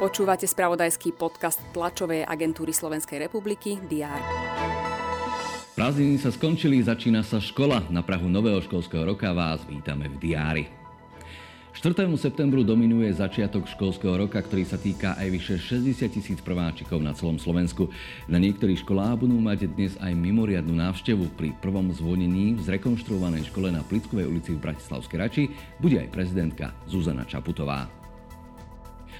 Počúvate spravodajský podcast tlačovej agentúry Slovenskej republiky DR. Prázdniny sa skončili, začína sa škola. Na Prahu nového školského roka vás vítame v diári. 4. septembru dominuje začiatok školského roka, ktorý sa týka aj vyše 60 tisíc prváčikov na celom Slovensku. Na niektorých školách budú mať dnes aj mimoriadnu návštevu. Pri prvom zvonení v zrekonštruovanej škole na Plickovej ulici v Bratislavskej Rači bude aj prezidentka Zuzana Čaputová.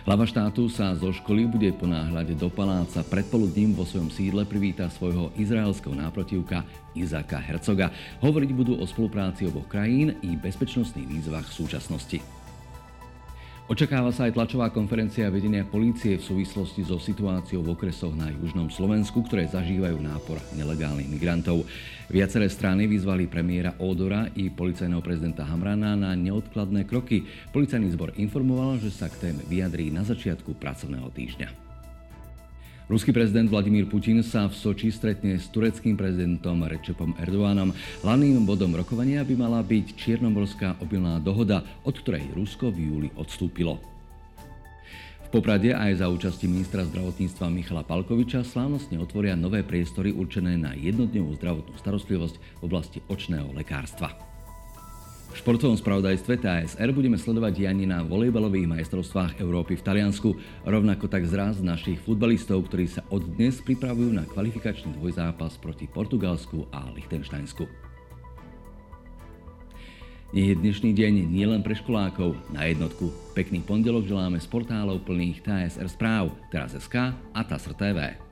Hlava štátu sa zo školy bude ponáhľať do paláca. Predpoludním vo svojom sídle privíta svojho izraelského náprotivka Izaka Hercoga. Hovoriť budú o spolupráci oboch krajín i bezpečnostných výzvach súčasnosti. Očakáva sa aj tlačová konferencia vedenia polície v súvislosti so situáciou v okresoch na južnom Slovensku, ktoré zažívajú nápor nelegálnych migrantov. Viaceré strany vyzvali premiéra Ódora i policajného prezidenta Hamrana na neodkladné kroky. Policajný zbor informoval, že sa k téme vyjadrí na začiatku pracovného týždňa. Ruský prezident Vladimír Putin sa v Soči stretne s tureckým prezidentom Rečepom Erdoánom. Hlavným bodom rokovania by mala byť Čiernomorská obilná dohoda, od ktorej Rusko v júli odstúpilo. V Poprade aj za účasti ministra zdravotníctva Michala Palkoviča slávnostne otvoria nové priestory určené na jednodňovú zdravotnú starostlivosť v oblasti očného lekárstva. V športovom spravodajstve TASR budeme sledovať dianie na volejbalových majstrovstvách Európy v Taliansku, rovnako tak zraz našich futbalistov, ktorí sa od dnes pripravujú na kvalifikačný dvojzápas proti Portugalsku a Liechtensteinsku. Nie je dnešný deň nielen pre školákov. Na jednotku pekný pondelok želáme z portálov plných TSR správ, teraz SK a TASR TV.